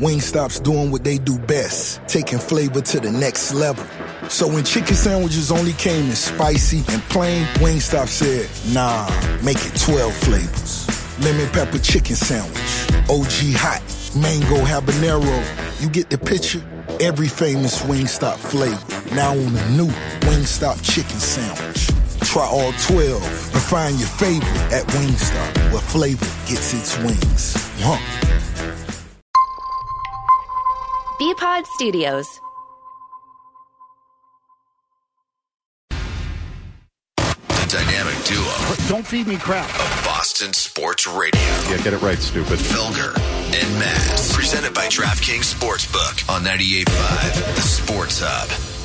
Wingstop's doing what they do best, taking flavor to the next level. So when chicken sandwiches only came in spicy and plain, Wingstop said, nah, make it 12 flavors. Lemon pepper chicken sandwich, OG hot, mango habanero. You get the picture? Every famous Wingstop flavor. Now on the new Wingstop chicken sandwich. Try all 12 and find your favorite at Wingstop, where flavor gets its wings. Huh. Bpod Studios. The dynamic duo Don't feed me crap. of Boston Sports Radio. Yeah, get it right, stupid. Felger and Mazz. Presented by DraftKings Sportsbook on 98.5 The Sports Hub.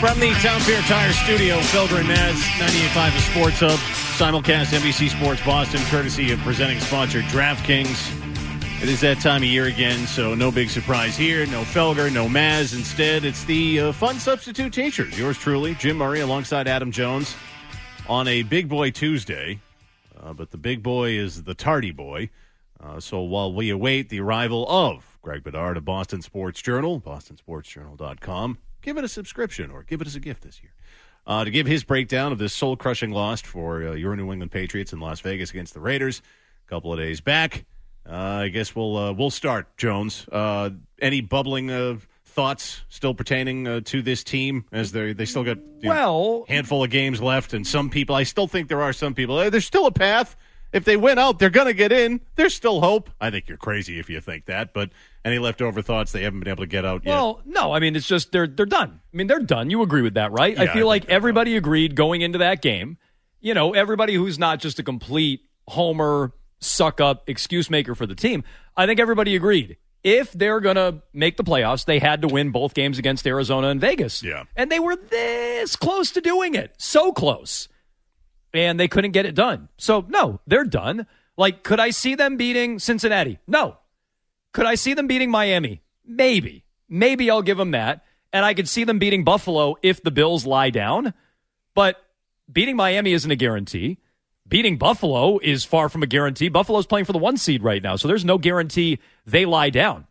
From the Town Fair Tire Studio, Felger and Mazz, 98.5 The Sports Hub, simulcast NBC Sports Boston, courtesy of presenting sponsor DraftKings. It is that time of year again, so no big surprise here. No Felger, no Maz. Instead, it's the uh, fun substitute teachers. Yours truly, Jim Murray, alongside Adam Jones, on a Big Boy Tuesday. Uh, but the big boy is the tardy boy. Uh, so while we await the arrival of Greg Bedard of Boston Sports Journal, bostonsportsjournal.com, give it a subscription or give it as a gift this year. Uh, to give his breakdown of this soul crushing loss for uh, your New England Patriots in Las Vegas against the Raiders a couple of days back. Uh, I guess we'll uh, we'll start, Jones. Uh, any bubbling uh, thoughts still pertaining uh, to this team as they they still got you know, Well- handful of games left, and some people. I still think there are some people. There's still a path. If they win out, they're going to get in. There's still hope. I think you're crazy if you think that. But any leftover thoughts they haven't been able to get out yet? Well, no, I mean it's just they're they're done. I mean they're done. You agree with that, right? Yeah, I I feel like think that's everybody agreed going into that game. You know, everybody who's not just a complete homer, suck up, excuse maker for the team. I think everybody agreed. If they're going to make the playoffs, they had to win both games against Arizona and Vegas. Yeah. And they were this close to doing it. So close. And they couldn't get it done. So, no, they're done. Like, could I see them beating Cincinnati? No. Could I see them beating Miami? Maybe. Maybe I'll give them that. And I could see them beating Buffalo if the Bills lie down. But beating Miami isn't a guarantee. Beating Buffalo is far from a guarantee. Buffalo's playing for the one seed right now, so there's no guarantee they lie down.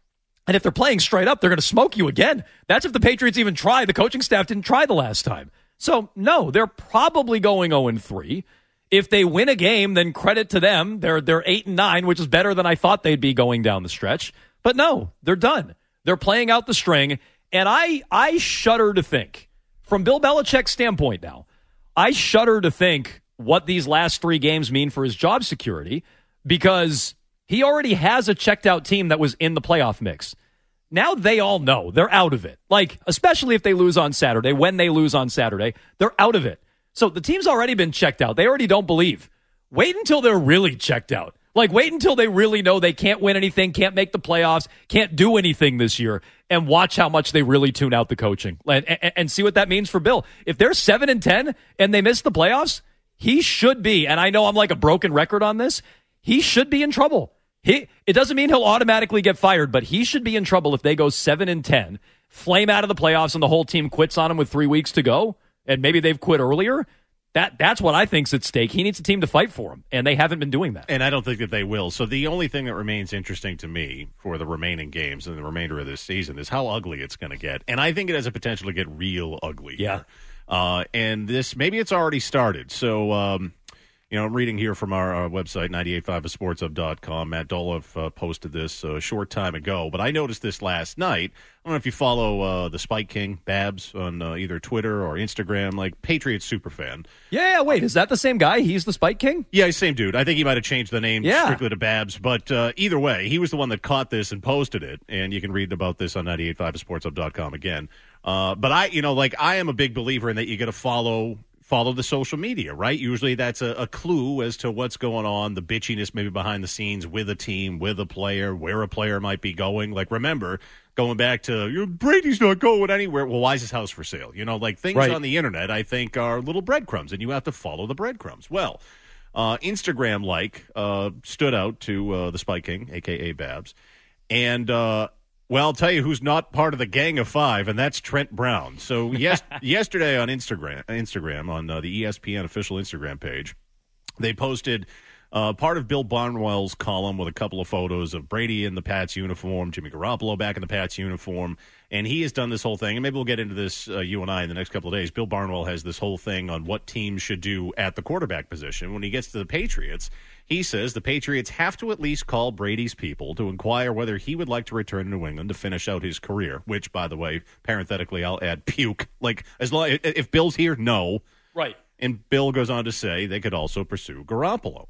And if they're playing straight up, they're going to smoke you again. That's if the Patriots even try. The coaching staff didn't try the last time. So, no, they're probably going 0 3. If they win a game, then credit to them. They're they're 8 and 9, which is better than I thought they'd be going down the stretch. But no, they're done. They're playing out the string, and I I shudder to think from Bill Belichick's standpoint now. I shudder to think what these last 3 games mean for his job security because he already has a checked out team that was in the playoff mix. Now they all know they're out of it. Like, especially if they lose on Saturday, when they lose on Saturday, they're out of it. So the team's already been checked out. They already don't believe. Wait until they're really checked out. Like, wait until they really know they can't win anything, can't make the playoffs, can't do anything this year, and watch how much they really tune out the coaching and, and, and see what that means for Bill. If they're 7 and 10 and they miss the playoffs, he should be, and I know I'm like a broken record on this, he should be in trouble. He it doesn't mean he'll automatically get fired, but he should be in trouble if they go 7 and 10, flame out of the playoffs and the whole team quits on him with 3 weeks to go, and maybe they've quit earlier. That that's what I think's at stake. He needs a team to fight for him, and they haven't been doing that. And I don't think that they will. So the only thing that remains interesting to me for the remaining games and the remainder of this season is how ugly it's going to get. And I think it has a potential to get real ugly. Yeah. Here. Uh, and this maybe it's already started. So um, you know, I'm reading here from our, our website, 985sportshub.com. Matt Dolloff uh, posted this a short time ago, but I noticed this last night. I don't know if you follow uh, the Spike King, Babs, on uh, either Twitter or Instagram, like Patriots superfan. Yeah, wait, is that the same guy? He's the Spike King? Yeah, same dude. I think he might have changed the name Yeah. strictly to Babs, but uh, either way, he was the one that caught this and posted it, and you can read about this on 985sportshub.com again. Uh, but I, you know, like I am a big believer in that you got to follow follow the social media, right? Usually that's a, a clue as to what's going on, the bitchiness maybe behind the scenes with a team, with a player, where a player might be going. Like remember going back to Brady's not going anywhere. Well, why is his house for sale? You know, like things Right. on the internet, I think are little breadcrumbs, and you have to follow the breadcrumbs. Well. uh, Instagram like uh, stood out to uh, the Spike King, aka Babs, and uh, well, I'll tell you who's not part of the gang of five, and that's Trent Brown. So yes, yesterday on Instagram, Instagram on uh, the ESPN official Instagram page, they posted uh, part of Bill Barnwell's column with a couple of photos of Brady in the Pats uniform, Jimmy Garoppolo back in the Pats uniform, and he has done this whole thing. And maybe we'll get into this, uh, you and I, in the next couple of days. Bill Barnwell has this whole thing on what teams should do at the quarterback position. When he gets to the Patriots, he says the Patriots have to at least call Brady's people to inquire whether he would like to return to New England to finish out his career. Which, by the way, parenthetically, I'll add puke. Like as long if Bill's here, no. Right. And Bill goes on to say they could also pursue Garoppolo.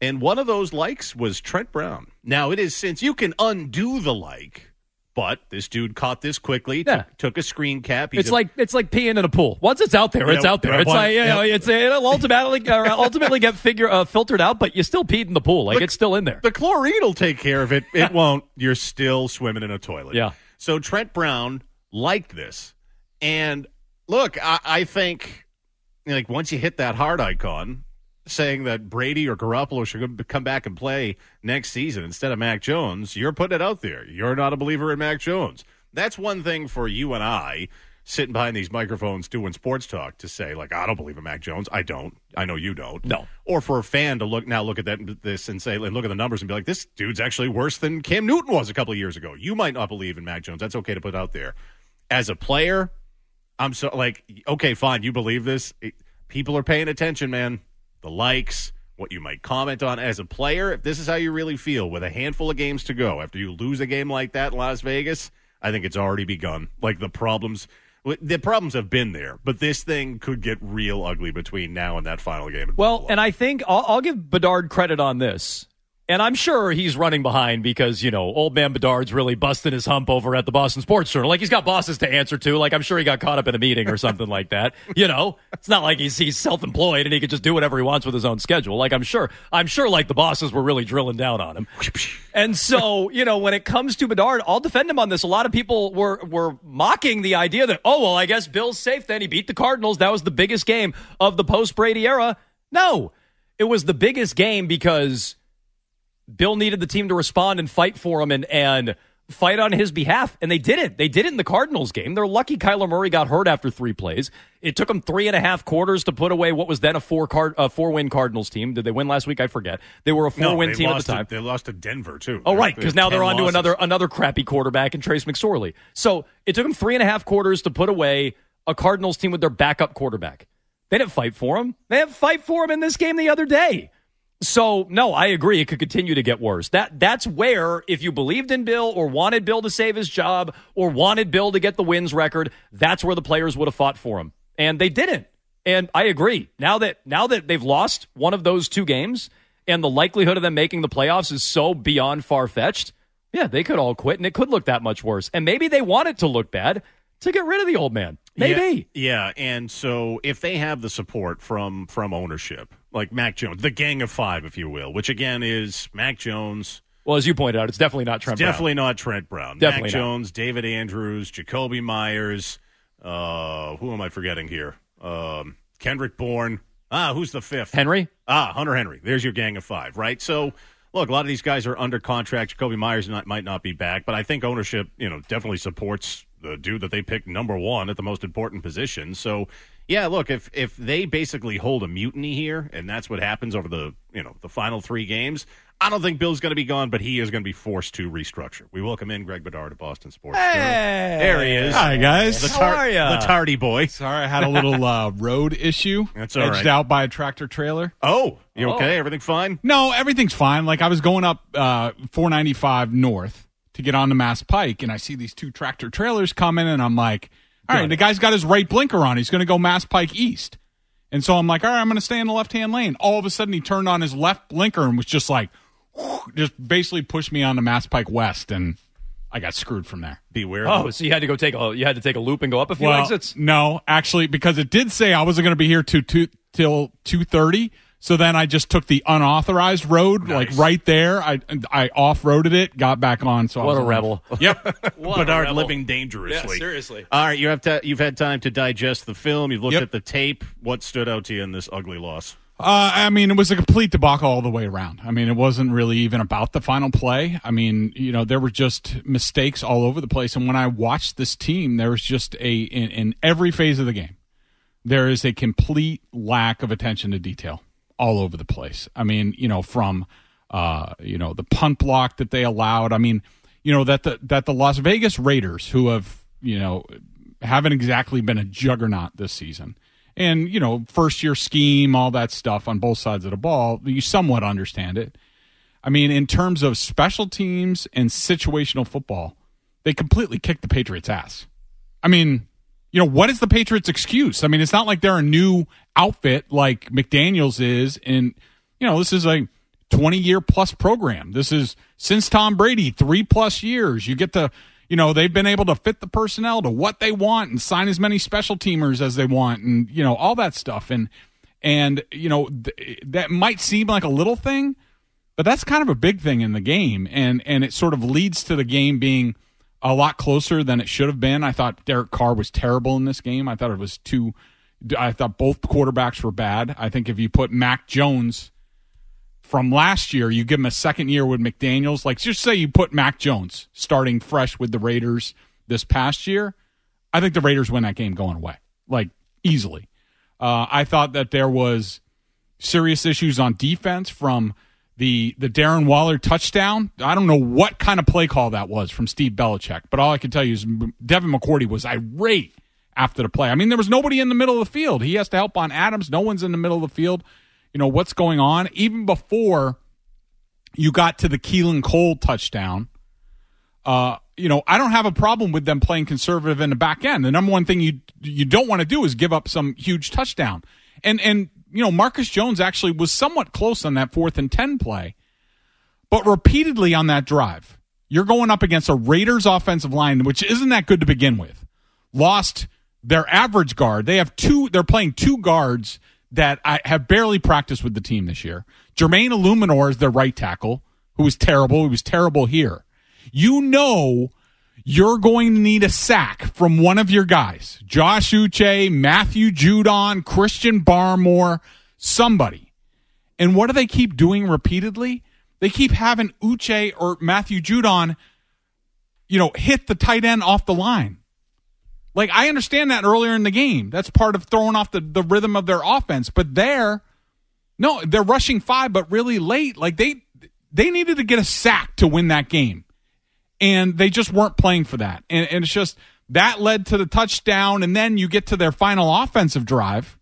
And one of those likes was Trent Brown. Now, it is since you can undo the like, but this dude caught this quickly, Yeah. took, took a screen cap. He's It's a- like it's like peeing in a pool. Once it's out there, it's Yep. out there. It's like you know, Yep. it's it'll ultimately ultimately get figure uh, filtered out, but you still peed in the pool. Like Look, it's still in there. the chlorine will take care of it. It won't. You're still swimming in a toilet. Yeah. So Trent Brown liked this. And look, I, I think like once you hit that heart icon, saying that Brady or Garoppolo should come back and play next season instead of Mac Jones, you're putting it out there. You're not a believer in Mac Jones. That's one thing for you and I sitting behind these microphones doing sports talk to say like I don't believe in Mac Jones. I don't. I know you don't. No. Or for a fan to look now look at that this and say and look at the numbers and be like this dude's actually worse than Cam Newton was a couple of years ago. You might not believe in Mac Jones. That's okay to put out there. As a player, I'm so like okay, fine, you believe this. It- people are paying attention, man. The likes, what you might comment on as a player. If this is how you really feel with a handful of games to go after you lose a game like that in Las Vegas, I think it's already begun. Like the problems the problems have been there, but this thing could get real ugly between now and that final game. Well, and I think I'll, I'll give Bedard credit on this. And I'm sure he's running behind because, you know, old man Bedard's really busting his hump over at the Boston Sports Journal. Like he's got bosses to answer to. Like I'm sure he got caught up in a meeting or something like that. You know, it's not like he's he's self-employed and he could just do whatever he wants with his own schedule. Like I'm sure I'm sure like the bosses were really drilling down on him. And so, you know, when it comes to Bedard, I'll defend him on this. A lot of people were were mocking the idea that, oh well, I guess Bill's safe then. He beat the Cardinals. That was the biggest game of the post Brady era. No. It was the biggest game because Bill needed the team to respond and fight for him and and fight on his behalf, and they did it. They did it in the Cardinals game. They're lucky Kyler Murray got hurt after three plays. It took them three and a half quarters to put away what was then a four card a four win Cardinals team. Did they win last week? I forget. They were a four no, win team at the time. To, they lost to Denver too. Oh, right, because now they're on to another another crappy quarterback and Trace McSorley. So it took them three and a half quarters to put away a Cardinals team with their backup quarterback. They didn't fight for him. They didn't fight for him in this game the other day. So no, I agree. It could continue to get worse. That that's where, if you believed in Bill or wanted Bill to save his job or wanted Bill to get the wins record, that's where the players would have fought for him, and they didn't. And I agree. Now that now that they've lost one of those two games, and the likelihood of them making the playoffs is so beyond far fetched, yeah, they could all quit, and it could look that much worse. And maybe they want it to look bad to get rid of the old man. Maybe. Yeah, yeah, and so if they have the support from from ownership, like Mac Jones, the Gang of Five, if you will, which again is Mac Jones, Well, as you pointed out, it's definitely not Trent. Brown. definitely not Trent Brown, Definitely Mac not. Jones, David Andrews, Jakobi Meyers, uh, who am I forgetting here? Um, Kendrick Bourne. Ah, who's the fifth? Henry. Ah, Hunter Henry. There's your gang of five, right? So, look, a lot of these guys are under contract. Jakobi Meyers not, might not be back, but I think ownership, you know, definitely supports the dude that they picked number one at the most important position. So, yeah, look, if if they basically hold a mutiny here, and that's what happens over the you know the final three games, I don't think Bill's going to be gone, but he is going to be forced to restructure. We welcome in Greg Bedard of Boston Sports. Journal. there he is. Hi, guys. The, How are ya? the tardy boy. Sorry, I had a little uh, road issue. That's all edged right. out by a tractor trailer. Oh, you Oh. okay? Everything fine? No, everything's fine. Like I was going up uh, 495 north to get onto Mass Pike, and I see these two tractor trailers coming, and I'm like, all right, the guy's got his right blinker on. He's going to go Mass Pike east. And so I'm like, all right, I'm going to stay in the left hand lane. All of a sudden, he turned on his left blinker and was just like, just basically pushed me on onto Mass Pike West, and I got screwed from there. Beware. Oh, so you had to go take a you had to take a loop and go up a few well, exits. No, actually, because it did say I wasn't going to be here to, to, till two thirty. So then I just took the unauthorized road, like right there. I I off roaded it, got back on. So I What was a alive. rebel. Yep. What Bedard living dangerously. Yeah, seriously. All right, you have to, you've had time to digest the film. You've looked Yep. at the tape. What stood out to you in this ugly loss? Uh, I mean, it was a complete debacle all the way around. I mean, it wasn't really even about the final play. I mean, you know, there were just mistakes all over the place. And when I watched this team, there was just a in, in every phase of the game, there is a complete lack of attention to detail all over the place. I mean, you know, from uh, you know the punt block that they allowed. I mean, you know that the that the Las Vegas Raiders, who have you know haven't exactly been a juggernaut this season and you know first year scheme all that stuff on both sides of the ball you somewhat understand it i mean in terms of special teams and situational football they completely kicked the patriots ass i mean you know what is the patriots excuse? I mean it's not like they're a new outfit like mcdaniels is and you know this is a 20 year plus program. This is since tom brady three plus years. You get to you know they've been able to fit the personnel to what they want and sign as many special teamers as they want and you know all that stuff. And and you know th- that might seem like a little thing but that's kind of a big thing in the game. And and it sort of leads to the game being a lot closer than it should have been i thought derek carr was terrible in this game i thought it was too i thought both quarterbacks were bad i think if you put mac jones from last year, you give him a second year with McDaniels. Like, just say you put Mac Jones starting fresh with the Raiders this past year. I think the Raiders win that game going away, like easily. Uh, I thought that there was serious issues on defense from the the Darren Waller touchdown. I don't know what kind of play call that was from Steve Belichick, but all I can tell you is Devin McCourty was irate after the play. I mean, there was nobody in the middle of the field. He has to help on Adams. No one's in the middle of the field you know, what's going on. Even before you got to the Keelan Cole touchdown, uh, you know, I don't have a problem with them playing conservative in the back end. The number one thing you you don't want to do is give up some huge touchdown. And and you know, Marcus Jones actually was somewhat close on that fourth and 10 play. But repeatedly on that drive, you're going up against a Raiders offensive line which isn't that good to begin with. Lost their average guard. They have two they're playing two guards that I have barely practiced with the team this year. Jermaine Eluemunor is their right tackle, who was terrible. He was terrible here. You know you're going to need a sack from one of your guys. Josh Uche, Matthew Judon, Christian Barmore, somebody. And what do they keep doing repeatedly? They keep having Uche or Matthew Judon, you know, hit the tight end off the line. Like I understand that earlier in the game. That's part of throwing off the, the rhythm of their offense. But there, no, they're rushing five, but really late. Like they they needed to get a sack to win that game. And they just weren't playing for that. And, and it's just that led to the touchdown, and then you get to their final offensive drive.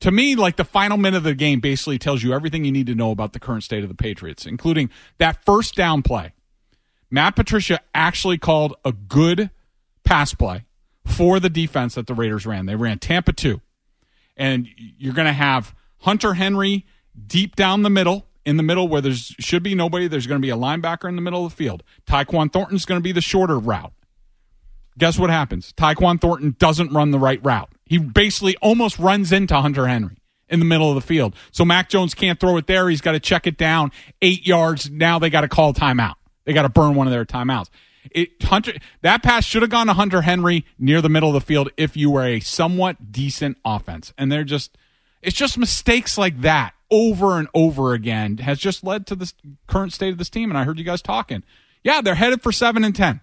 To me, like the final minute of the game basically tells you everything you need to know about the current state of the Patriots, including that first down play. Matt Patricia actually called a good pass play for the defense that the Raiders ran. They ran Tampa 2. And you're going to have Hunter Henry deep down the middle, in the middle where there should be nobody. There's going to be a linebacker in the middle of the field. Tyquan Thornton's going to be the shorter route. Guess what happens? Tyquan Thornton doesn't run the right route. He basically almost runs into Hunter Henry in the middle of the field. So Mac Jones can't throw it there. He's got to check it down eight yards. Now they got to call timeout. They got to burn one of their timeouts. It Hunter that pass should have gone to Hunter Henry near the middle of the field if you were a somewhat decent offense. And they're just it's just mistakes like that over and over again has just led to this current state of this team. And I heard you guys talking. Yeah, they're headed for seven and ten.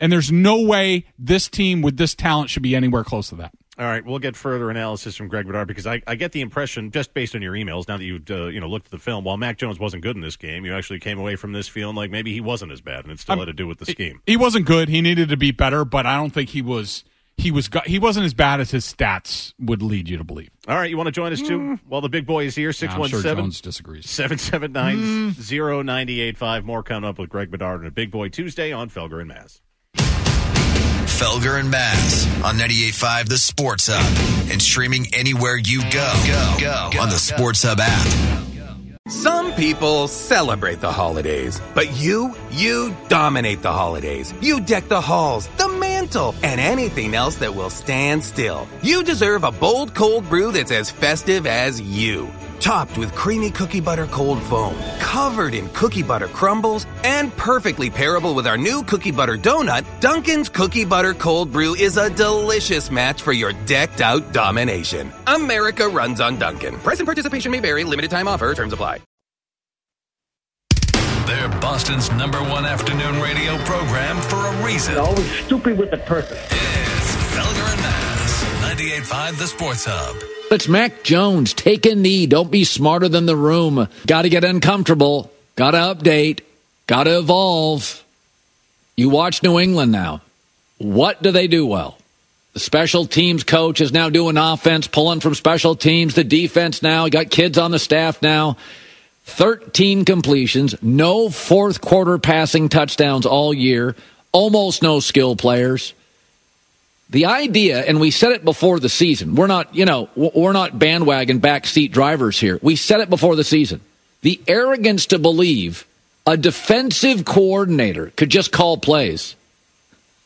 And there's no way this team with this talent should be anywhere close to that. All right, we'll get further analysis from Greg Bedard because I, I get the impression, just based on your emails, now that you've uh, you know looked at the film, while Mac Jones wasn't good in this game, you actually came away from this feeling like maybe he wasn't as bad, and it still I'm, had to do with the scheme. He wasn't good. He needed to be better, but I don't think he was. He was. He wasn't as bad as his stats would lead you to believe. All right, you want to join us too? Mm. Well, the big boy is here. Six one seven. disagrees. Seven seven nine zero ninety eight five. More coming up with Greg Bedard and a Big Boy Tuesday on Felger and Mazz. Felger and Mazz on 98.5 The Sports Hub and streaming anywhere you go. Go, go, go on the Sports Hub app. Some people celebrate the holidays, but you, you dominate the holidays. You deck the halls, the and anything else that will stand still. You deserve a bold cold brew that's as festive as you. topped with creamy cookie butter cold foam, covered in cookie butter crumbles, and perfectly pairable with our new cookie butter donut, Dunkin's Cookie Butter Cold Brew is a delicious match for your decked out domination. America runs on Dunkin'. Price and participation may vary, limited time offer, terms apply. They're Boston's number one afternoon radio program for a reason. Always stupid with the purpose. It's Felger and Mazz, 98.5 The Sports Hub. It's Mac Jones. Take a knee. Don't be smarter than the room. Got to get uncomfortable. Got to update. Got to evolve. You watch New England now. What do they do well? The special teams coach is now doing offense, pulling from special teams. The defense now, got kids on the staff now. 13 completions, no fourth quarter passing touchdowns all year, almost no skill players. The idea, and we said it before the season, we're not, you know, we're not bandwagon backseat drivers here. We said it before the season. The arrogance to believe a defensive coordinator could just call plays.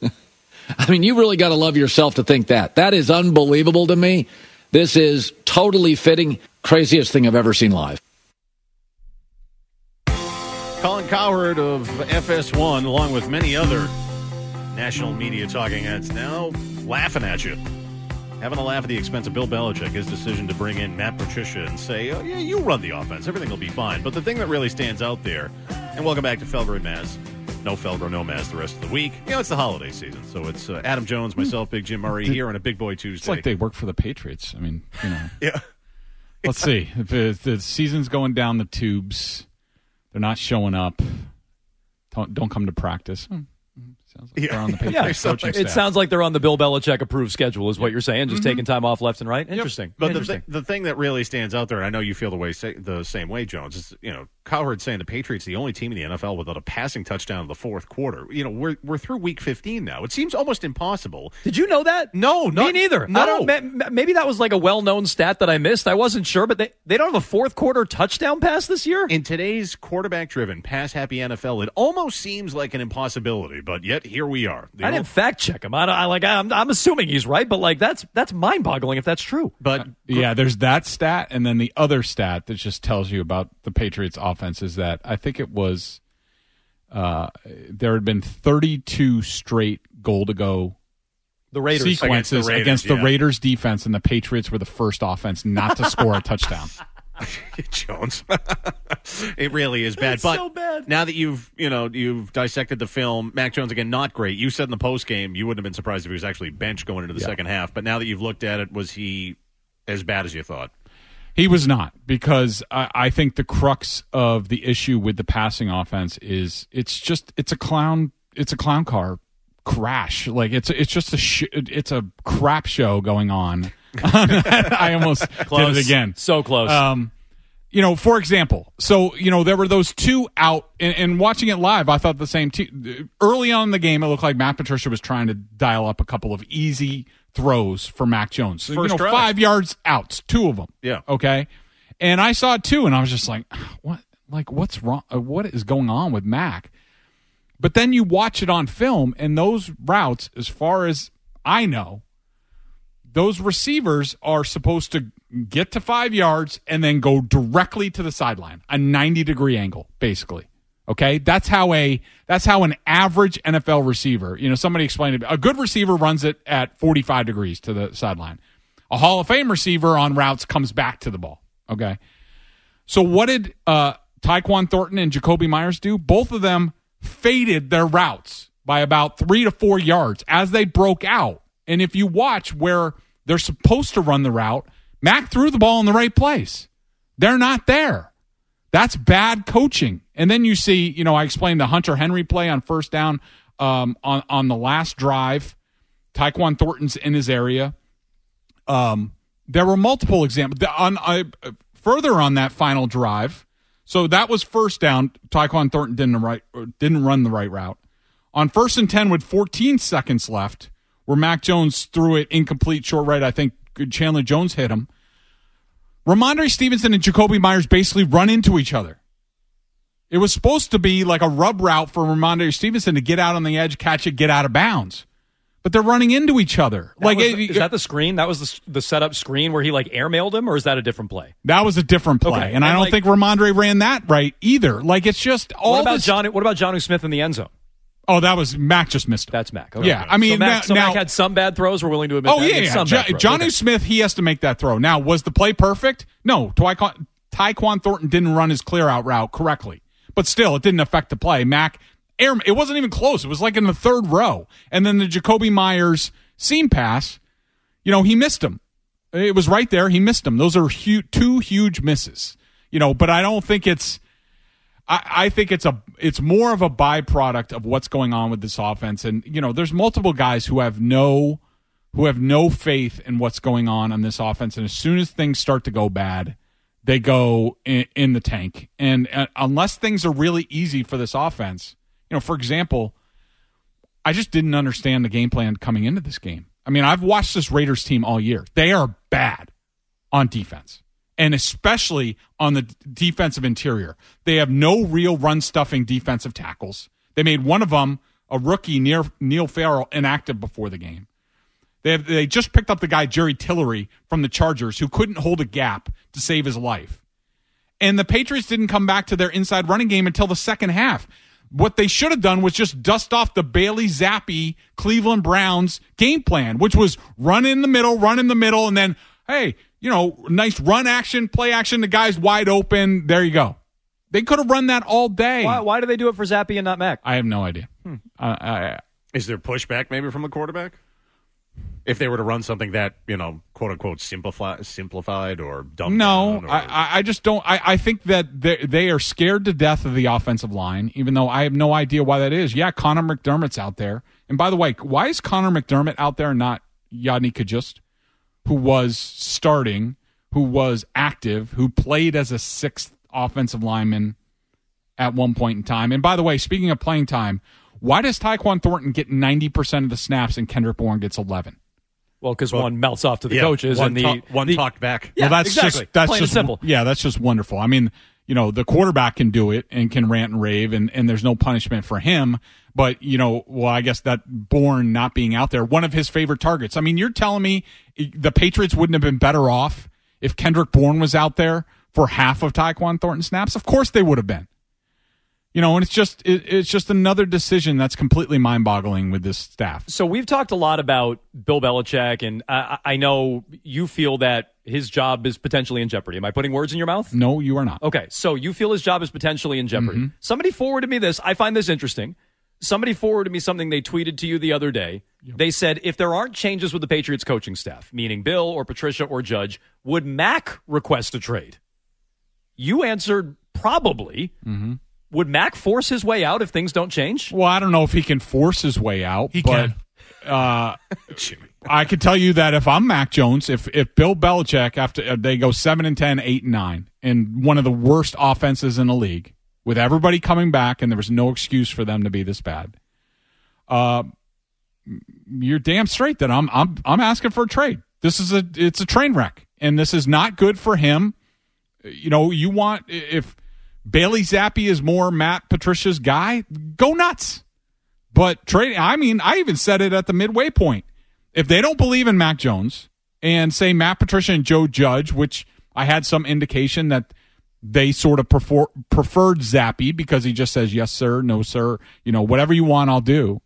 I mean, you really got to love yourself to think that. That is unbelievable to me. This is totally fitting. Craziest thing I've ever seen live. Cowherd of FS1, along with many other national media talking heads, now laughing at you. Having a laugh at the expense of Bill Belichick, his decision to bring in Matt Patricia and say, oh, yeah, you run the offense. Everything will be fine. But the thing that really stands out there, and welcome back to Felger and Maz. No Felger, no Maz the rest of the week. You know, it's the holiday season. So it's uh, Adam Jones, myself, Big Jim Murray here on a Big Boy Tuesday. It's like they work for the Patriots. I mean, you know. yeah. Let's see. If the season's going down the tubes, they're not showing up. Don't, don't come to practice. Hmm. Hmm. Sounds like they're on the Patriots Yeah, coaching it sounds like they're on the Bill Belichick approved schedule, is what you're saying. Just mm-hmm. taking time off left and right. Interesting. But the, Interesting. thi- the thing that really stands out there, and I know you feel the way sa- the same way, Jones, is you know Cowherd saying the Patriots the only team in the NFL without a passing touchdown in the fourth quarter. You know we're we're through Week 15 now. It seems almost impossible. Did you know that? No, me neither. no. I don't, ma- ma- maybe that was like a well-known stat that I missed. I wasn't sure, but they, they don't have a fourth quarter touchdown pass this year. In today's quarterback-driven, pass-happy NFL, it almost seems like an impossibility, but yet here we are. The I didn't fact check him. I, don't- I like. I'm, I'm assuming he's right, but like that's that's mind-boggling if that's true. but Yeah, there's that stat, and then the other stat that just tells you about the Patriots' offense is that I think it was uh, there had been 32 straight goal to go The Raiders. sequences Raiders, against the yeah. Raiders defense, and the Patriots were the first offense not to score a touchdown. Jones. it really is bad. It's but so bad. now that you've you know you've dissected the film, Mac Jones again not great. You said in the post game you wouldn't have been surprised if he was actually benched going into the second half. But now that you've looked at it, was he as bad as you thought? He was not because I, I think the crux of the issue with the passing offense is it's just it's a clown it's a clown car crash like it's it's just a sh- it's a crap show going on. I almost did it again. So close. Um, you know, for example, so you know there were those two out, and, and watching it live, I thought the same. T- early on in the game, it looked like Matt Patricia was trying to dial up a couple of easy throws for Mac Jones. So, you know, drive. five yards outs, two of them. Yeah. Okay. And I saw too, and I was just like, what? Like, what's wrong? uh, What is going on with Mac? But then you watch it on film, and those routes, as far as I know, those receivers are supposed to get to five yards and then go directly to the sideline, a 90 degree angle, basically. Okay. That's how a, that's how an average NFL receiver, you know, somebody explained it. A good receiver runs it at 45 degrees to the sideline. A Hall of Fame receiver on routes comes back to the ball. Okay. So what did uh, Tyquan Thornton and Jakobi Meyers do? Both of them faded their routes by about three to four yards as they broke out. And if you watch where they're supposed to run the route, Mac threw the ball in the right place. They're not there. That's bad coaching. And then you see, you know, I explained the Hunter Henry play on first down um, on on the last drive. Tyquan Thornton's in his area. Um, there were multiple examples on uh, further on that final drive. So that was first down. Tyquan Thornton didn't right didn't run the right route. On first and ten with 14 seconds left, where Mac Jones threw it incomplete short right. I think Chandler Jones hit him. Rhamondre Stevenson and Jakobi Meyers basically run into each other. It was supposed to be like a rub route for Rhamondre Stevenson to get out on the edge, catch it, get out of bounds. But they're running into each other. That like was it- is that the screen? That was the, the setup screen where he like airmailed him, or is that a different play? that was a different play, Okay, and I don't like- think Rhamondre ran that right either. Like it's just all what about this- John? What about Jonnu Smith in the end zone? Oh, that was Mac just missed. Him. That's Mac. Okay. Yeah, I mean so Mac, now, so Mac had some bad throws. We're willing to admit. Oh that. yeah, yeah. some Jo-. Johnny Okay. Smith, he has to make that throw. Now, was the play perfect? No. Tyquan, Tyquan Thornton didn't run his clear out route correctly, but still, it didn't affect the play. Mac, air, it wasn't even close. It was like in the third row, and then the Jakobi Meyers seam pass. You know, he missed him. It was right there. He missed him. Those are hu- two huge misses. You know, but I don't think it's. I, I think it's a it's more of a byproduct of what's going on with this offense, and you know, there's multiple guys who have no who have no faith in what's going on on this offense, and as soon as things start to go bad, they go in, in the tank. And uh, unless things are really easy for this offense, you know, for example, I just didn't understand the game plan coming into this game. I mean, I've watched this Raiders team all year; they are bad on defense and especially on the defensive interior. They have no real run stuffing defensive tackles. They made one of them a rookie near Neil Farrell inactive before the game. They have, they just picked up the guy Jerry Tillery from the Chargers who couldn't hold a gap to save his life. And the Patriots didn't come back to their inside running game until the second half. What they should have done was just dust off the Bailey Zappe Cleveland Browns game plan, which was run in the middle, run in the middle, and then, hey, you know, nice run action, play action. The guy's wide open. There you go. They could have run that all day. Why, why do they do it for Zappe and not Mac? I have no idea. Hmm. I, I, Is there pushback maybe from the quarterback? If they were to run something that you know, quote unquote, simplify, simplified or dumbed No, or, I, I- I just don't. I, I think that they, they are scared to death of the offensive line, even though I have no idea why that is. Yeah, Connor McDermott's out there. And by the way, why is Connor McDermott out there, and not Yodny Cajuste, who was starting, who was active, who played as a sixth offensive lineman at one point in time? And by the way, speaking of playing time, why does Tyquan Thornton get 90% of the snaps and Kendrick Bourne gets 11? Well, because one melts off to the Yeah, coaches one and the talk- one the- talked back. Yeah, well, that's exactly. just that's Plain just simple. Yeah, that's just wonderful. I mean, you know, the quarterback can do it and can rant and rave, and and there's no punishment for him. But you know, well, I guess that Bourne not being out there, one of his favorite targets. I mean, you're telling me the Patriots wouldn't have been better off if Kendrick Bourne was out there for half of Tyquan Thornton snaps? Of course they would have been. You know, and it's just it, it's just another decision that's completely mind-boggling with this staff. So we've talked a lot about Bill Belichick, and I, I know you feel that his job is potentially in jeopardy. Am I putting words in your mouth? No, you are not. Okay, so you feel his job is potentially in jeopardy. Mm-hmm. Somebody forwarded me this. I find this interesting. Somebody forwarded me something they tweeted to you the other day. They said if there aren't changes with the Patriots coaching staff, meaning Bill or Patricia or Judge, would Mac request a trade? You answered probably. Mm-hmm. Would Mac force his way out if things don't change? Well, I don't know if he can force his way out. He but, can. Uh, I can tell you that if I'm Mac Jones, if if Bill Belichick after uh, they go seven and 10, 8 and nine, and one of the worst offenses in the league, with everybody coming back, and there was no excuse for them to be this bad. Uh, you're damn straight that I'm I'm I'm asking for a trade. This is a it's a train wreck, and this is not good for him. You know, you want if Bailey Zappe is more Matt Patricia's guy, go nuts. But trade, I mean, I even said it at the midway point. If they don't believe in Mac Jones and say Matt Patricia and Joe Judge, which I had some indication that they sort of prefer, preferred Zappe because he just says yes sir, no sir, you know, whatever you want, I'll do.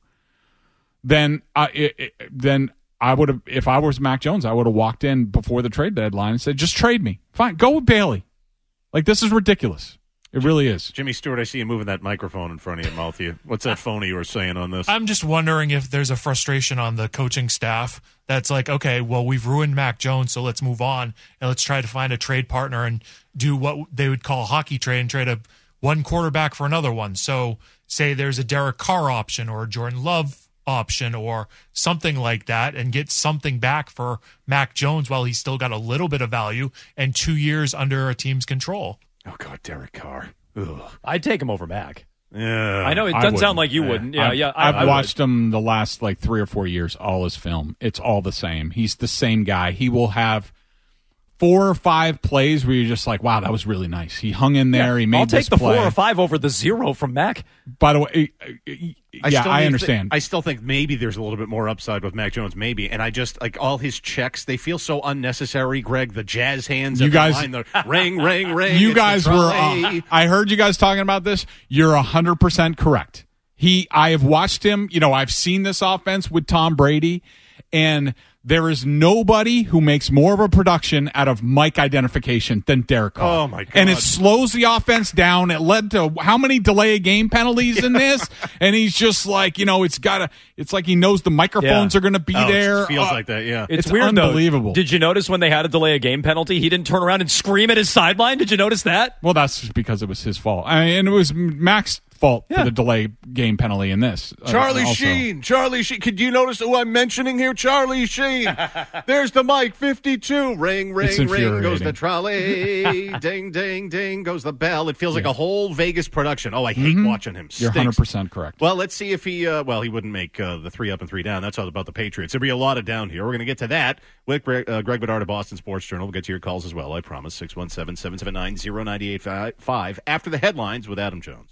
Then I it, it- then I would have if I was Mac Jones, I would have walked in before the trade deadline and said, just trade me. Fine, go with Bailey. Like this is ridiculous. It really is. Jimmy Stewart, I see you moving that microphone in front of your mouth. You, what's that phony you were saying on this? I'm just wondering if there's a frustration on the coaching staff that's like, okay, well, we've ruined Mac Jones, so let's move on and let's try to find a trade partner and do what they would call a hockey trade and trade a one quarterback for another one. So, say there's a Derek Carr option or a Jordan Love option or something like that and get something back for Mac Jones while he's still got a little bit of value and two years under a team's control. oh God, Derek Carr. Ugh. I'd take him over Mac. Yeah, I know it doesn't sound like you wouldn't. Yeah, I've, yeah. I, I've I would. watched him the last like three or four years, all his film. It's all the same. He's the same guy. He will have four or five plays where you're just like, wow, that was really nice. He hung in there. he made I'll take the play. four or five over the zero from Mac. By the way, uh, uh, yeah, still I need- understand. I still think maybe there's a little bit more upside with Mac Jones, maybe. And I just like all his checks; they feel so unnecessary. Greg, the jazz hands, You at the guys- line, the ring, ring, ring. you guys were. Uh, I heard you guys talking about this. You're hundred percent correct. He, I have watched him. You know, I've seen this offense with Tom Brady, and there is nobody who makes more of a production out of Mike identification than Derek Carr. Oh, my God. And it slows the offense down. It led to how many delay of game penalties in this? And he's just like, you know, it's got to. It's like he knows the microphones Yeah. are going to be Oh, it there. feels Uh, like that, yeah. It's, It's weird, though. unbelievable. Did you notice when they had a delay a game penalty, he didn't turn around and scream at his sideline? Did you notice that? Well, that's because it was his fault. I mean, and it was Mac's fault Yeah. for the delay game penalty in this. uh, Charlie also. Sheen, Charlie Sheen. Could you notice who I'm mentioning here? Charlie Sheen. There's the mic, 52. Ring, ring, ring goes the trolley. ding, ding, ding goes the bell. It feels like a whole Vegas production. Oh, I hate watching him. You're 100% correct. Well, let's see if he. Uh, well, he wouldn't make uh, the three up and three down. That's all about the Patriots. There'll be a lot of down here. We're going to get to that with Greg, uh, Greg Bedard of Boston Sports Journal. We'll get to your calls as well. I promise. 617-779-0985 after the headlines with Adam Jones.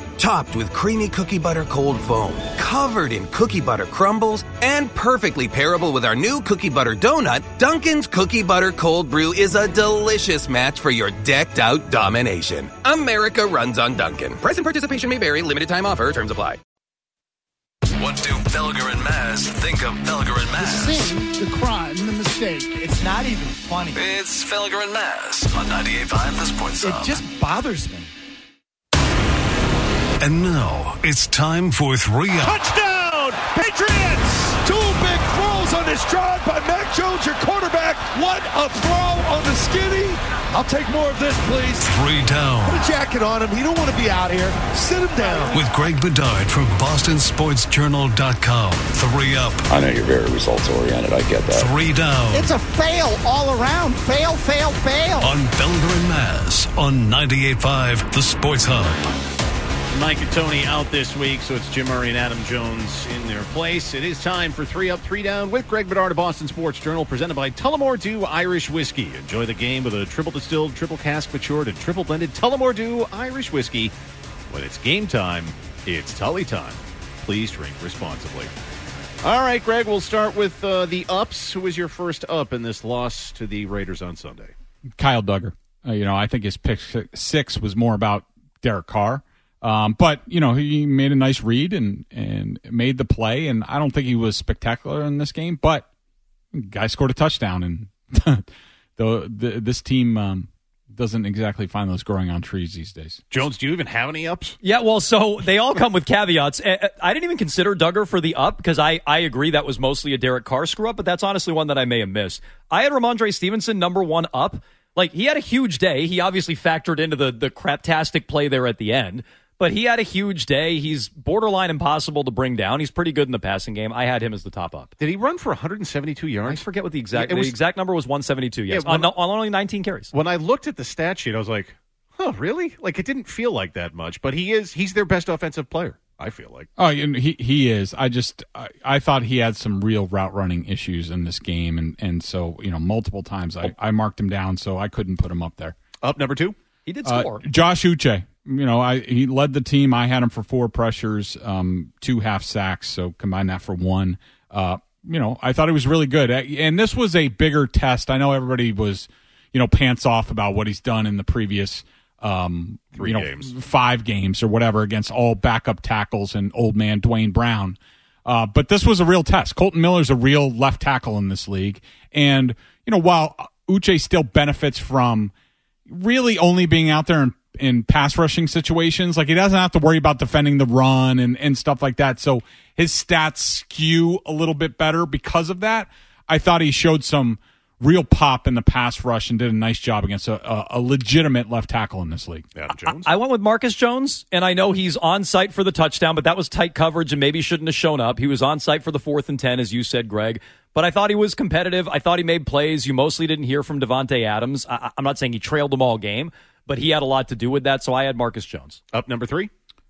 Topped with creamy cookie butter cold foam, covered in cookie butter crumbles, and perfectly pairable with our new cookie butter donut, Dunkin's Cookie Butter Cold Brew is a delicious match for your decked out domination. America runs on Dunkin'. Price and participation may vary, limited time offer, terms apply. What do Felger and Maz think of Felger and Maz? sin, the crime, the mistake. It's not even funny. It's Felger and Maz on 98.5 The Sports It Hub. just bothers me. And now it's time for three up. Touchdown, Patriots! Two big throws on this drive by Mac Jones, your quarterback. What a throw on the skinny. I'll take more of this, please. Three down. Put a jacket on him. He don't want to be out here. Sit him down. With Greg Bedard from BostonSportsJournal.com. Three up. I know you're very results oriented. I get that. Three down. It's a fail all around. Fail, fail, fail. on Felger and Maz on 98.5 The Sports Hub. Mike and Tony out this week, so it's Jim Murray and Adam Jones in their place. It is time for Three Up, Three Down with Greg Bedard of Boston Sports Journal, presented by Tullamore Dew Irish Whiskey. Enjoy the game with a triple distilled, triple cask matured, and triple blended Tullamore Dew Irish Whiskey. When it's game time, it's Tully time. Please drink responsibly. All right, Greg, we'll start with uh, the ups. Who was your first up in this loss to the Raiders on Sunday? Kyle Dugger. Uh, you know, I think his pick six was more about Derek Carr. Um, but you know, he made a nice read and and made the play. And I don't think he was spectacular in this game, but guy scored a touchdown. And the, the this team um, doesn't exactly find those growing on trees these days. Jones, do you even have any ups? Yeah, well, so they all come with caveats. I didn't even consider Dugger for the up because I, I agree that was mostly a Derek Carr screw up, but that's honestly one that I may have missed. I had Rhamondre Stevenson number one up. Like, he had a huge day. He obviously factored into the, the craptastic play there at the end, but he had a huge day. He's borderline impossible to bring down. He's pretty good in the passing game. I had him as the top up. Did he run for 172 yards? I yards? forget what the exact It was- the exact number was 172. Yes, Yeah, on, when- on only 19 carries. when I looked at the stat sheet, I was like, "Huh, really?" Like it didn't feel like that much, but he is—he's their best offensive player. I feel like. Oh, and he he is. I just I, I thought he had some real route running issues in this game, and and so you know multiple times I, I marked him down, so I couldn't put him up there. Up number two. He did Uh, score. Josh Uche, you know, I he led the team. I had him for four pressures, um, two half sacks, so combine that for one. Uh, you know, I thought he was really good, and this was a bigger test. I know everybody was, you know, pants off about what he's done in the previous. Um, Three you know, games. five games or whatever against all backup tackles and old man Duane Brown. Uh, but this was a real test. Kolton Miller's a real left tackle in this league. And, you know, while Uche still benefits from really only being out there in, in pass rushing situations, like he doesn't have to worry about defending the run and, and stuff like that. So his stats skew a little bit better because of that. I thought he showed some real pop in the pass rush and did a nice job against a, a, a legitimate left tackle in this league. Adam Jones. I went with Marcus Jones, and I know he's on site for the touchdown, but that was tight coverage and maybe shouldn't have shown up. He was on site for the fourth and 10, as you said, Greg. But I thought he was competitive. I thought he made plays. You mostly didn't hear from Davante Adams. I, I'm not saying he trailed them all game, but he had a lot to do with that, so I had Marcus Jones. Up number three.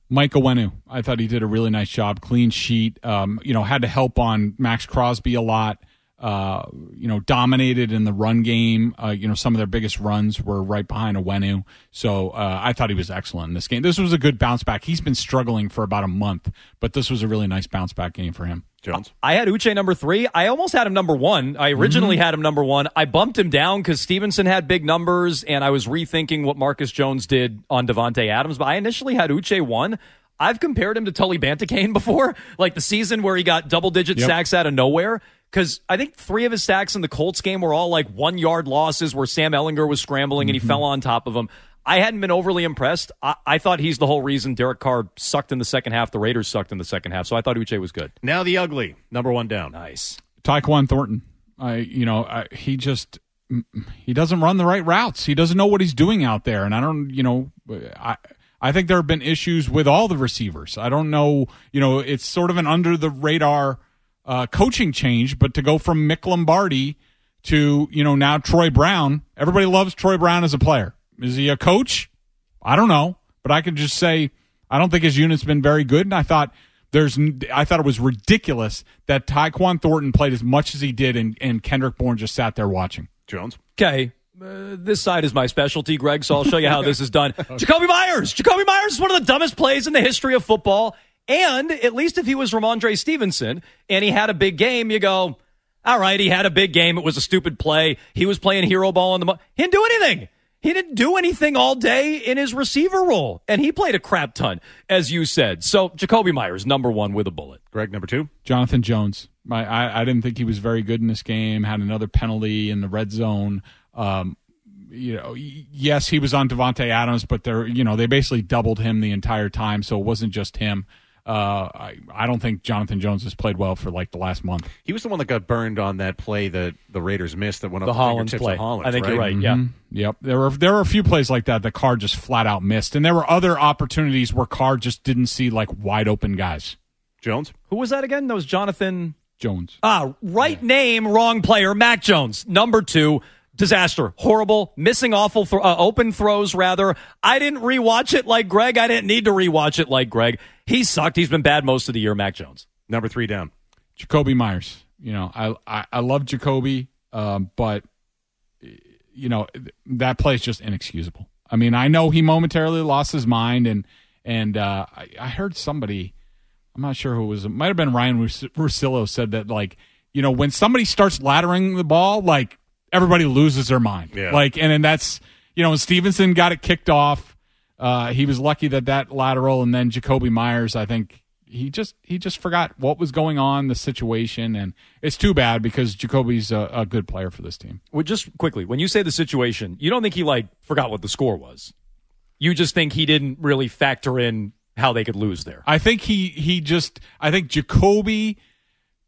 Mike Onwenu, I thought he did a really nice job, clean sheet. Um, you know, had to help on Maxx Crosby a lot. Uh, you know, dominated in the run game. Uh, you know, some of their biggest runs were right behind Onwenu. So uh, I thought he was excellent in this game. This was a good bounce back. He's been struggling for about a month, but this was a really nice bounce back game for him. Jones. I had Uche number three. I almost had him number one. I originally mm-hmm. had him number one. I bumped him down because Stevenson had big numbers, and I was rethinking what Marcus Jones did on Davante Adams. But I initially had Uche one. I've compared him to Tully Banta-Cain before, like the season where he got double digit Yep. sacks out of nowhere. Because I think three of his sacks in the Colts game were all like one yard losses where Sam Ehlinger was scrambling and he mm-hmm. fell on top of him. I hadn't been overly impressed. I, I thought he's the whole reason Derek Carr sucked in the second half. The Raiders sucked in the second half. So I thought Uche was good. Now the ugly. Number one down. Nice. Tyquan Thornton. I, you know, I, he just he doesn't run the right routes. He doesn't know what he's doing out there, and I don't, you know, I. I think there have been issues with all the receivers. I don't know, you know, it's sort of an under the radar uh, coaching change, but to go from Mick Lombardi to, you know, now Troy Brown, everybody loves Troy Brown as a player. Is he a coach? I don't know, but I can just say I don't think his unit's been very good, and I thought there's I thought it was ridiculous that Tyquan Thornton played as much as he did, and, and Kendrick Bourne just sat there watching. Jones. Okay. Uh, this side is my specialty, Greg, so I'll show you how this is done. Jakobi Meyers. Jakobi Meyers is one of the dumbest plays in the history of football. And at least if he was Rhamondre Stevenson and he had a big game, you go, all right, he had a big game. It was a stupid play. He was playing hero ball on the. Mo- he didn't do anything. He didn't do anything all day in his receiver role. And he played a crap ton, as you said. So Jakobi Meyers, number one with a bullet. Greg, number two. Jonathan Jones. My, I, I didn't think he was very good in this game. Had another penalty in the red zone. Um, you know, yes, he was on Davante Adams, but they're you know they basically doubled him the entire time, so it wasn't just him. Uh, I I don't think Jonathan Jones has played well for like the last month. He was the one that got burned on that play that the Raiders missed that went The up the Hollins fingertips play. of Hollins. I think you're right. Yeah. Mhm. Yep. There were there were a few plays like that that Carr just flat out missed, and there were other opportunities where Carr just didn't see like wide open guys. Jones. Who was that again? That was Jonathan. Jones. Ah, right name, wrong player. Mac Jones, number two. Disaster, horrible, missing awful thro- uh, open throws. Rather, I didn't rewatch it like Greg. I didn't need to rewatch it like Greg. He sucked. He's been bad most of the year. Mac Jones. Number three down. Jakobi Meyers. You know, I I, I love Jakobi, um, but you know that play is just inexcusable. I mean, I know he momentarily lost his mind, and and uh, I, I heard somebody, I'm not sure who it was, it might have been Ryan Rus- Russillo said that like you know when somebody starts laddering the ball, like everybody loses their mind. Yeah. Like, and then that's you know when Stevenson got it kicked off, uh, he was lucky that that lateral, and then Jakobi Meyers, I think he just he just forgot what was going on, the situation, and it's too bad because Jakobi's a, a good player for this team. Well, just quickly, when you say the situation, you don't think he like forgot what the score was. You just think he didn't really factor in how they could lose there. I think he he just I think Jakobi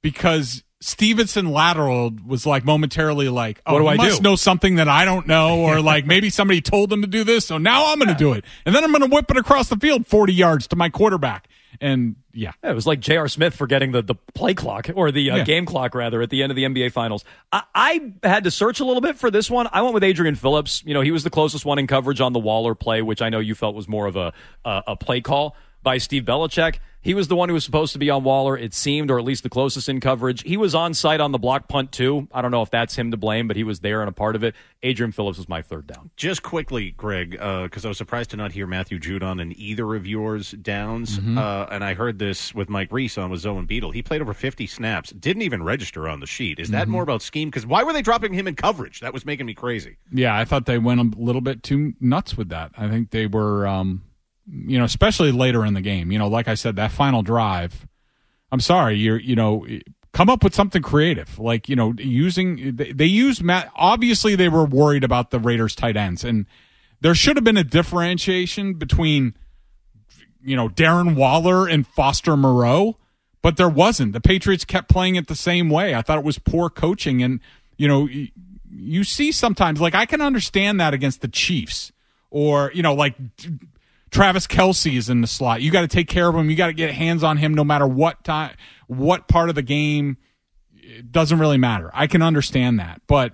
because Stevenson lateral was like momentarily like oh What do I must do? know something that I don't know or like maybe somebody told him to do this so now I'm going to do it and then I'm going to whip it across the field 40 yards to my quarterback and yeah Yeah, it was like J.R. Smith forgetting the, the play clock or the uh, Yeah. game clock rather at the end of the NBA Finals. I, I had to search a little bit for this one. I went with Adrian Phillips. You know, he was the closest one in coverage on the Waller play, which I know you felt was more of a a, a play call by Steve Belichick. He was the one who was supposed to be on Waller, it seemed, or at least the closest in coverage. He was on site on the block punt too. I don't know if that's him to blame, but he was there and a part of it. Adrian Phillips was my third down. Just quickly, Greg, because I was surprised to not hear Matthew Judon in either of yours downs. Mm-hmm. Uh, and I heard this with Mike Reiss on with Zoe Beetle. He played over 50 snaps, didn't even register on the sheet. Is Mm-hmm. that more about scheme? Because why were they dropping him in coverage? That was making me crazy. Yeah, I thought they went a little bit too nuts with that. I think they were, um, you know, especially later in the game. You know, like I said, that final drive. I'm sorry, you're, you know, come up with something creative. Like, you know, using they, they used Matt. Obviously, they were worried about the Raiders' tight ends, and there should have been a differentiation between, you know, Darren Waller and Foster Moreau, but there wasn't. The Patriots kept playing it the same way. I thought it was poor coaching, and you know you see sometimes like I can understand that against the Chiefs or you know like Travis Kelce is in the slot. You got to take care of him. You got to get hands on him no matter what time, what part of the game. It doesn't really matter. I can understand that, but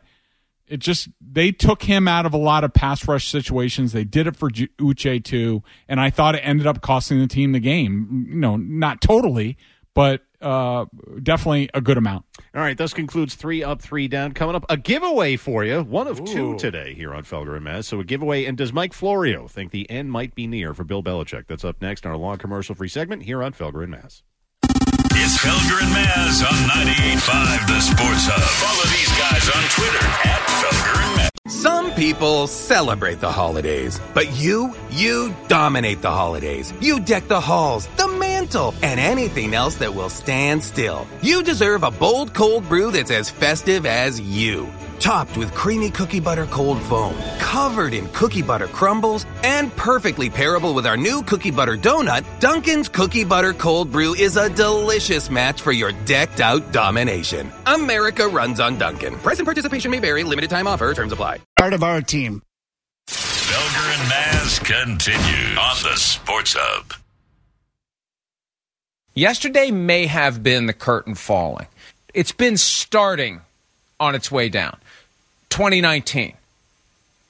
it just they took him out of a lot of pass rush situations. They did it for Uche too, and I thought it ended up costing the team the game. You know, not totally, but uh, definitely a good amount. All right, this concludes three up, three down. Coming up, a giveaway for you. One of Ooh. two today here on Felger and Mazz. So a giveaway. And does Mike Florio think the end might be near for Bill Belichick? That's up next in our long commercial free segment here on Felger and Mazz. It's Felger and Mazz on 98.5 The Sports Hub. Follow these guys on Twitter at Felger and Mazz. Some people celebrate the holidays, but you, you dominate the holidays. You deck the halls, the mantle, and anything else that will stand still. You deserve a bold cold brew that's as festive as you. Topped with creamy cookie butter cold foam, covered in cookie butter crumbles, and perfectly pairable with our new cookie butter donut, Dunkin's Cookie Butter Cold Brew is a delicious match for your decked out domination. America runs on Dunkin'. Price and participation may vary, limited time offer, terms apply. Part of our team. Felger and Mazz continue on the Sports Hub. Yesterday may have been the curtain falling. It's been starting on its way down. 2019.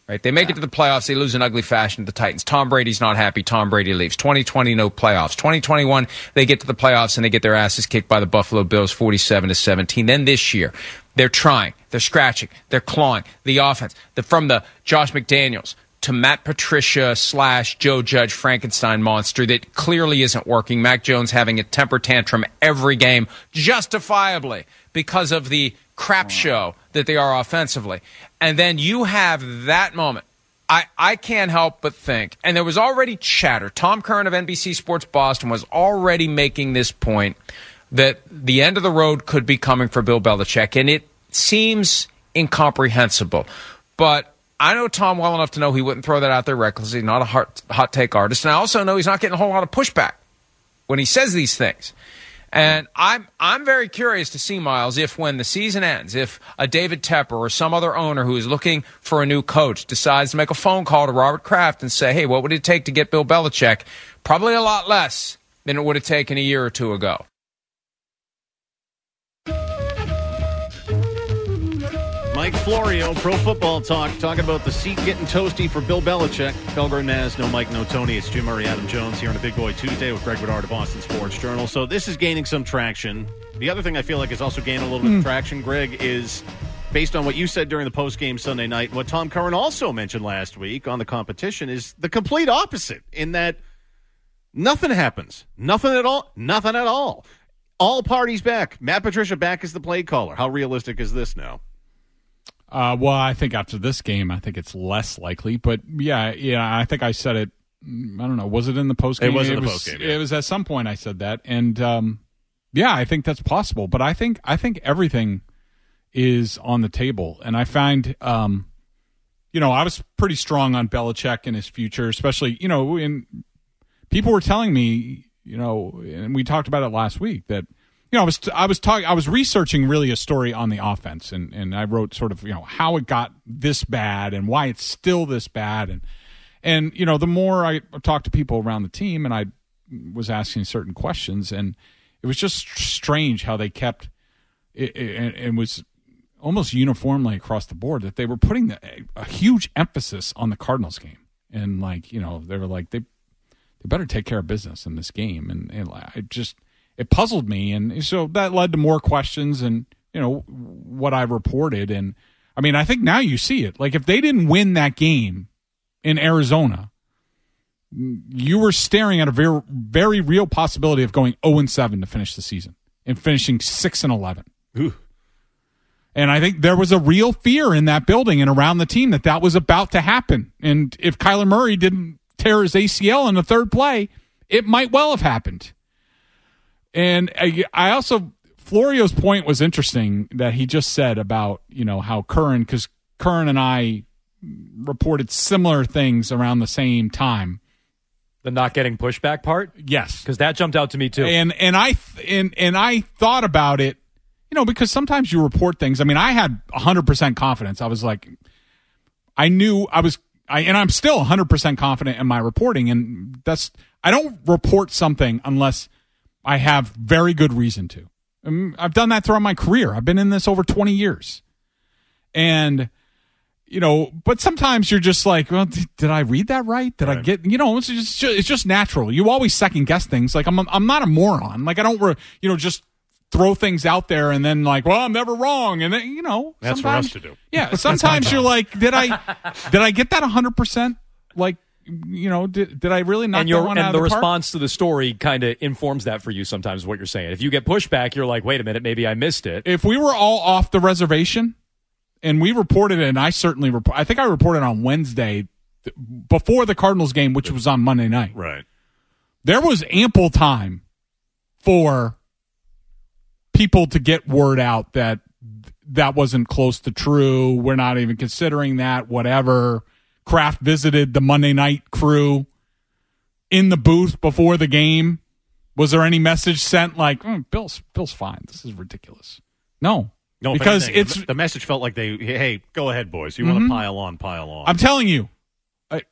Right? They make it to the playoffs. They lose in ugly fashion to the Titans. Tom Brady's not happy. Tom Brady leaves. 2020, no playoffs. 2021, they get to the playoffs and they get their asses kicked by the Buffalo Bills 47 to 17. Then this year, they're trying, they're scratching, they're clawing. The offense, the, from the Josh McDaniels to Matt Patricia slash Joe Judge Frankenstein monster that clearly isn't working. Mac Jones having a temper tantrum every game, justifiably because of the crap show that they are offensively. And then you have that moment. I, I can't help but think, and there was already chatter. Tom Curran of NBC Sports Boston was already making this point that the end of the road could be coming for Bill Belichick, and it seems incomprehensible. But I know Tom well enough to know he wouldn't throw that out there recklessly, not a hot, hot take artist. And I also know he's not getting a whole lot of pushback when he says these things. And I'm I'm very curious to see Miles if when the season ends, if a David Tepper or some other owner who is looking for a new coach decides to make a phone call to Robert Kraft and say, "Hey, what would it take to get Bill Belichick?" Probably a lot less than it would have taken a year or two ago. Mike Florio, Pro Football Talk, talking about the seat getting toasty for Bill Belichick. Felger Mazz, no Mike, no Tony. It's Jim Murray, Adam Jones here on a Big Boy Tuesday with Greg Bedard of Boston Sports Journal. So this is gaining some traction. The other thing I feel like is also gaining a little bit of hmm. traction, Greg, is based on what you said during the post game Sunday night, what Tom Curran also mentioned last week on the competition is the complete opposite in that nothing happens. Nothing at all. Nothing at all. All parties back. Matt Patricia back as the play caller. How realistic is this now? Uh, well, I think after this game, I think it's less likely. But yeah, yeah, I think I said it. I don't know. Was it in the post game? It was in the postgame, yeah. It was at some point I said that, and um, yeah, I think that's possible. But I think I think everything is on the table, and I find, um, you know, I was pretty strong on Belichick and his future, especially you know, in people were telling me, you know, and we talked about it last week that you know, I was I was talking I was researching really a story on the offense, and and I wrote sort of you know how it got this bad and why it's still this bad, and and you know the more I talked to people around the team, and I was asking certain questions, and it was just strange how they kept it, it, it was almost uniformly across the board that they were putting a, a huge emphasis on the Cardinals game, and like you know they were like they they better take care of business in this game, and, and I just it puzzled me, and so that led to more questions and you know what I reported. And I mean, I think now you see it. Like if they didn't win that game in Arizona, you were staring at a very very real possibility of going zero and seven to finish the season and finishing six and eleven. And I think there was a real fear in that building and around the team that that was about to happen. And if Kyler Murray didn't tear his ACL in the third play, it might well have happened. And I, I also Florio's point was interesting that he just said about you know how Curran because Curran and I reported similar things around the same time. The not getting pushback part, yes, because that jumped out to me too. And and I and and I thought about it you know, because sometimes you report things. I mean, I had 100% confidence. I was like, I knew I was, I, and I'm still 100% confident in my reporting. And that's, I don't report something unless I have very good reason to. Um, I've done that throughout my career. I've been in this over 20 years. And, you know, but sometimes you're just like, well, did, did I read that right? Did I get, you know, it's just, it's just natural. You always second guess things. Like I'm, I'm not a moron. Like I don't, you know, just throw things out there and then like, well, I'm never wrong. And then, you know, That's for us to do. Yeah. Sometimes you're like, did I, did I get that hundred percent? Like, you know, did, did I really knock and that your one and out the of the park? response to the story kind of informs that for you sometimes what you're saying. If you get pushback, you're like, wait a minute, maybe I missed it. if we were all off the reservation and we reported it, and I certainly report, I think I reported on Wednesday th- before the Cardinals game, which was on Monday night. Right. There was ample time for people to get word out that that wasn't close to true. We're not even considering that, whatever. Kraft visited the Monday night crew in the booth before the game. Was there any message sent like, "Oh, Bill's Bill's fine. This is ridiculous. No. No, because anything, it's the, the message felt like they, hey, go ahead, boys. You want Mhm. to pile on, pile on. I'm telling you, I,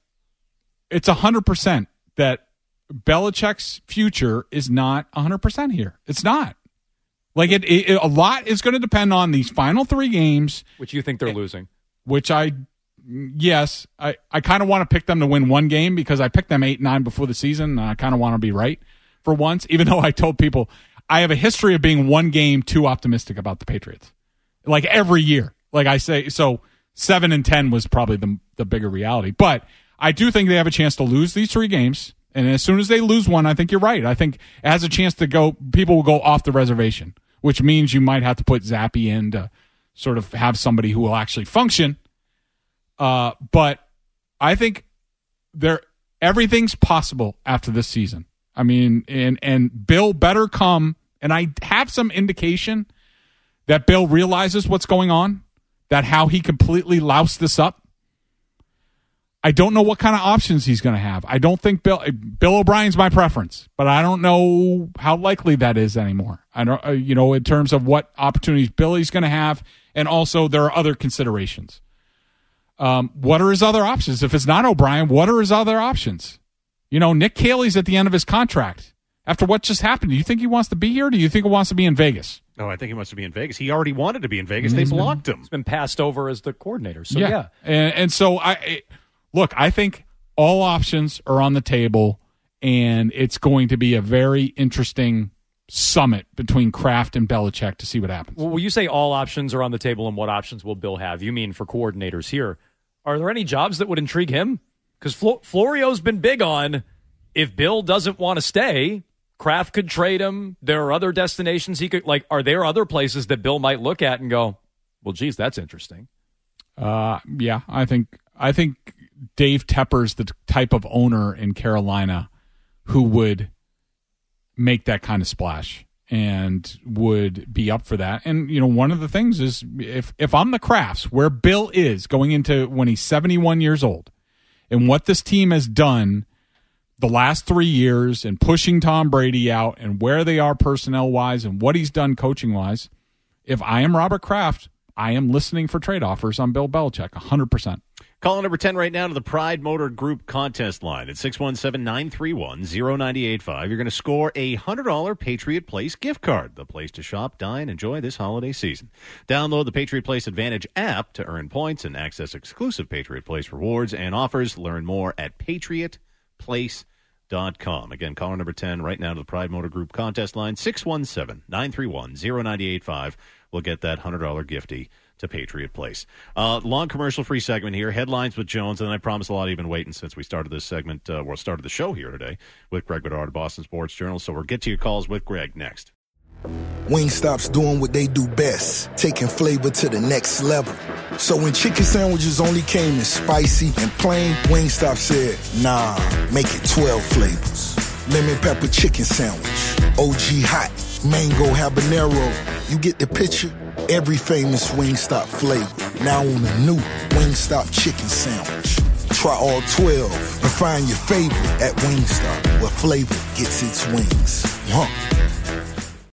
it's hundred percent that Belichick's future is not hundred percent here. It's not. Like it, it, it- a lot is going to depend on these final three games, Which you think they're losing. which I, yes, I, I kind of want to pick them to win one game because I picked them eight nine before the season, I kind of want to be right for once. Even though I told people I have a history of being one game too optimistic about the Patriots, like every year. Like I say, so seven and ten was probably the the bigger reality, but I do think they have a chance to lose these three games. And as soon as they lose one, I think you're right. I think it has a chance to go. People will go off the reservation, which means you might have to put Zappe in to sort of have somebody who will actually function. Uh, but I think there everything's possible after this season. I mean, and and Bill better come, and I have some indication that Bill realizes what's going on, that how he completely loused this up. I don't know what kind of options he's going to have. I don't think Bill Bill O'Brien's my preference, but I don't know how likely that is anymore. I don't, uh, you know, in terms of what opportunities Billy's going to have, and also there are other considerations. Um, what are his other options? If it's not O'Brien, what are his other options? You know, Nick Caley's at the end of his contract. After what just happened, do you think he wants to be here? Or do you think he wants to be in Vegas? No, I think he wants to be in Vegas. He already wanted to be in Vegas. They He's been- blocked him. It's been passed over as the coordinator. So yeah. And, and so I I- look. I think all options are on the table, and it's going to be a very interesting summit between Kraft and Belichick to see what happens. Well, you say all options are on the table and what options will Bill have, you mean for coordinators here. Are there any jobs that would intrigue him? Because Flo- Florio's been big on if Bill doesn't want to stay, Kraft could trade him. There are other destinations he could, like, are there other places that Bill might look at and go, well, geez, that's interesting? Uh, yeah, I think I think Dave Tepper's the type of owner in Carolina who would make that kind of splash and would be up for that. And you know, one of the things is if if I'm the Krafts, where Bill is going into when he's 71 years old, and what this team has done the last three years and pushing Tom Brady out and where they are personnel wise and what he's done coaching wise, if I am Robert Kraft, I am listening for trade offers on Bill Belichick 100%. Caller number 10 right now to the Pride Motor Group contest line at 617 931 0985. You're going to score a $100 Patriot Place gift card, the place to shop, dine, enjoy this holiday season. Download the Patriot Place Advantage app to earn points and access exclusive Patriot Place rewards and offers. Learn more at patriotplace.com. Again, caller number 10 right now to the Pride Motor Group contest line 617 931 0985. We'll get that $100 gifty to Patriot Place. Uh, long commercial free segment here. Headlines with Jones, and I promise a lot of you have been waiting since we started this segment, uh, well, started the show here today with Greg Bedard of Boston Sports Journal. So we'll get to your calls with Greg next. Wingstop's doing what they do best, taking flavor to the next level. So when chicken sandwiches only came in spicy and plain, Wingstop said, nah, make it 12 flavors. Lemon pepper chicken sandwich, OG hot, mango habanero. You get the picture? Every famous Wingstop flavor. Now on the new Wingstop chicken sandwich. Try all 12 and find your favorite at Wingstop, where flavor gets its wings. Huh.